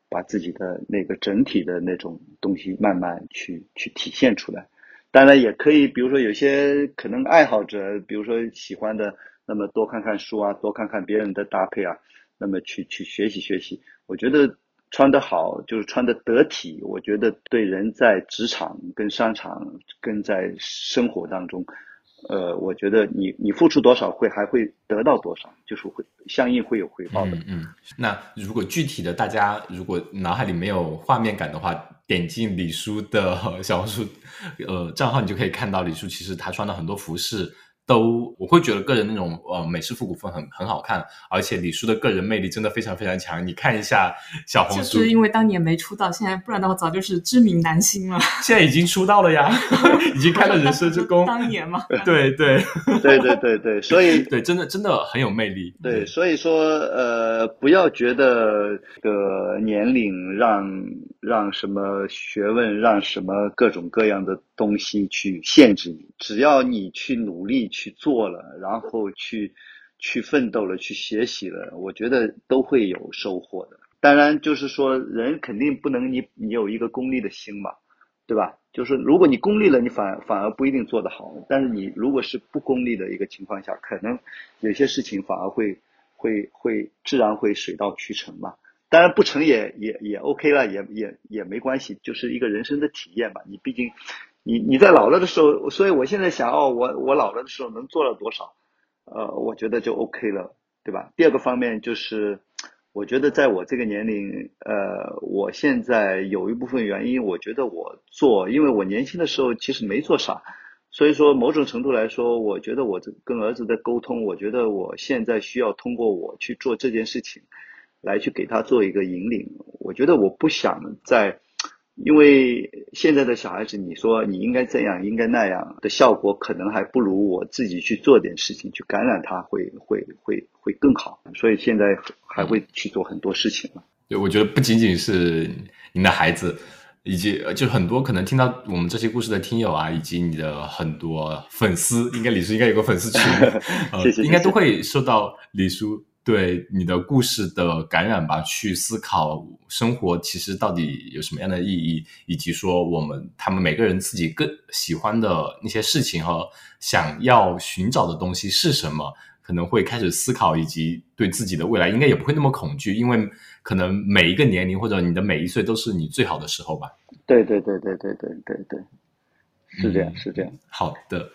把自己的那个整体的那种东西慢慢去去体现出来。当然也可以，比如说有些可能爱好者，比如说喜欢的。那么多看看书啊，多看看别人的搭配啊，那么去去学习学习。我觉得穿得好就是穿得得体，我觉得对人在职场、跟商场、跟在生活当中，呃，我觉得你你付出多少会还会得到多少，就是会相应会有回报的。嗯嗯。那如果具体的大家如果脑海里没有画面感的话，点进李叔的小红书呃账号，你就可以看到李叔其实他穿了很多服饰。都我会觉得个人那种呃美式复古风很很好看，而且李叔的个人魅力真的非常非常强。你看一下小红书，就是因为当年没出道，现在不然的话早就是知名男星了。现在已经出道了呀，已经开了人生之功。当年嘛，对对对对对对，所以对真的真的很有魅力。对，所以说呃，不要觉得个年龄让让什么学问让什么各种各样的东西去限制你，只要你去努力去。做了，然后去去奋斗了，去学习了，我觉得都会有收获的。当然，就是说人肯定不能你你有一个功利的心嘛，对吧？就是如果你功利了，你反反而不一定做得好。但是你如果是不功利的一个情况下，可能有些事情反而会会会自然会水到渠成嘛。当然不成也也也 OK 了，也也也没关系，就是一个人生的体验嘛。你毕竟。你你在老了的时候，所以我现在想哦，我我老了的时候能做了多少？呃，我觉得就 OK 了，对吧？第二个方面就是，我觉得在我这个年龄，呃，我现在有一部分原因，我觉得我做，因为我年轻的时候其实没做啥，所以说某种程度来说，我觉得我跟儿子的沟通，我觉得我现在需要通过我去做这件事情，来去给他做一个引领。我觉得我不想在。因为现在的小孩子，你说你应该这样，应该那样的效果，可能还不如我自己去做点事情，去感染他，会会会会更好。所以现在还会去做很多事情嘛。对，我觉得不仅仅是您的孩子，以及就很多可能听到我们这些故事的听友啊，以及你的很多粉丝，应该李叔应该有个粉丝群，谢谢，应该都会受到李叔。对你的故事的感染吧，去思考生活其实到底有什么样的意义，以及说我们他们每个人自己更喜欢的那些事情和想要寻找的东西是什么，可能会开始思考，以及对自己的未来应该也不会那么恐惧，因为。可能每一个年龄或者你的每一岁都是你最好的时候吧。对对对对对对对对，是这样嗯是这样。好的，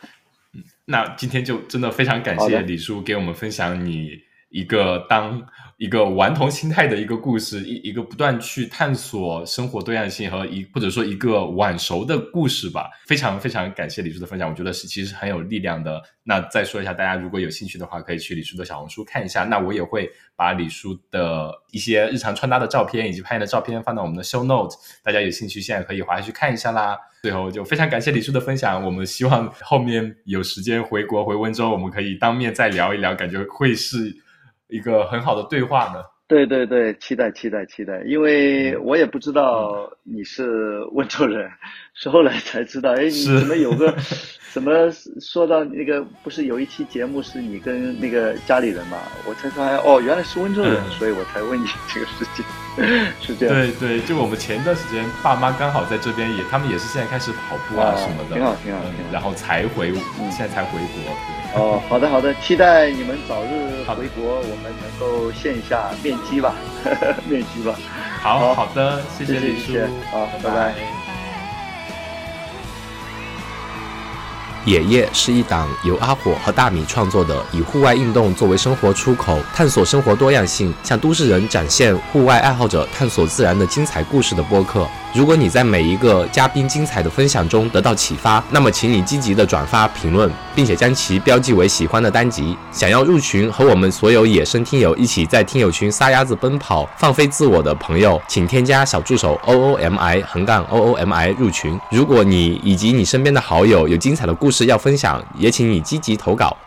嗯，那今天就真的非常感谢李叔给我们分享你一个当一个顽童心态的一个故事，一一个不断去探索生活多样性和一或者说一个晚熟的故事吧。非常非常感谢李叔的分享，我觉得是其实很有力量的。那再说一下，大家如果有兴趣的话，可以去李叔的小红书看一下。那我也会把李叔的一些日常穿搭的照片以及拍的照片放到我们的 show note，大家有兴趣现在可以滑下去看一下啦。最后就非常感谢李叔的分享，我们希望后面有时间回国回温州，我们可以当面再聊一聊，感觉会是一个很好的对话呢。对对对，期待期待期待，因为我也不知道你是温州人，是后来才知道，哎，你怎么有个，怎么说到那个不是有一期节目是你跟那个家里人嘛，我才发现哦原来是温州人，嗯。所以我才问你这个事情，是这样。对对，就我们前段时间爸妈刚好在这边也，他们也是现在开始跑步啊啊什么的，挺好挺好嗯挺好。然后才回，嗯。现在才回国，对。哦，好的好的，期待你们早日回国，我们能够线下面基吧，面基吧。好好。好的，谢谢谢李叔谢。谢，好拜拜。拜野夜是一档由阿火和大米创作的，以户外运动作为生活出口，探索生活多样性，向都市人展现户外爱好者探索自然的精彩故事的播客。如果你在每一个嘉宾精彩的分享中得到启发，那么请你积极的转发、评论，并且将其标记为喜欢的单集。想要入群和我们所有野生听友一起在听友群撒丫子奔跑、放飞自我的朋友，请添加小助手 O O M I 横杠 O O M I 入群。如果你以及你身边的好友有精彩的故事要分享，也请你积极投稿。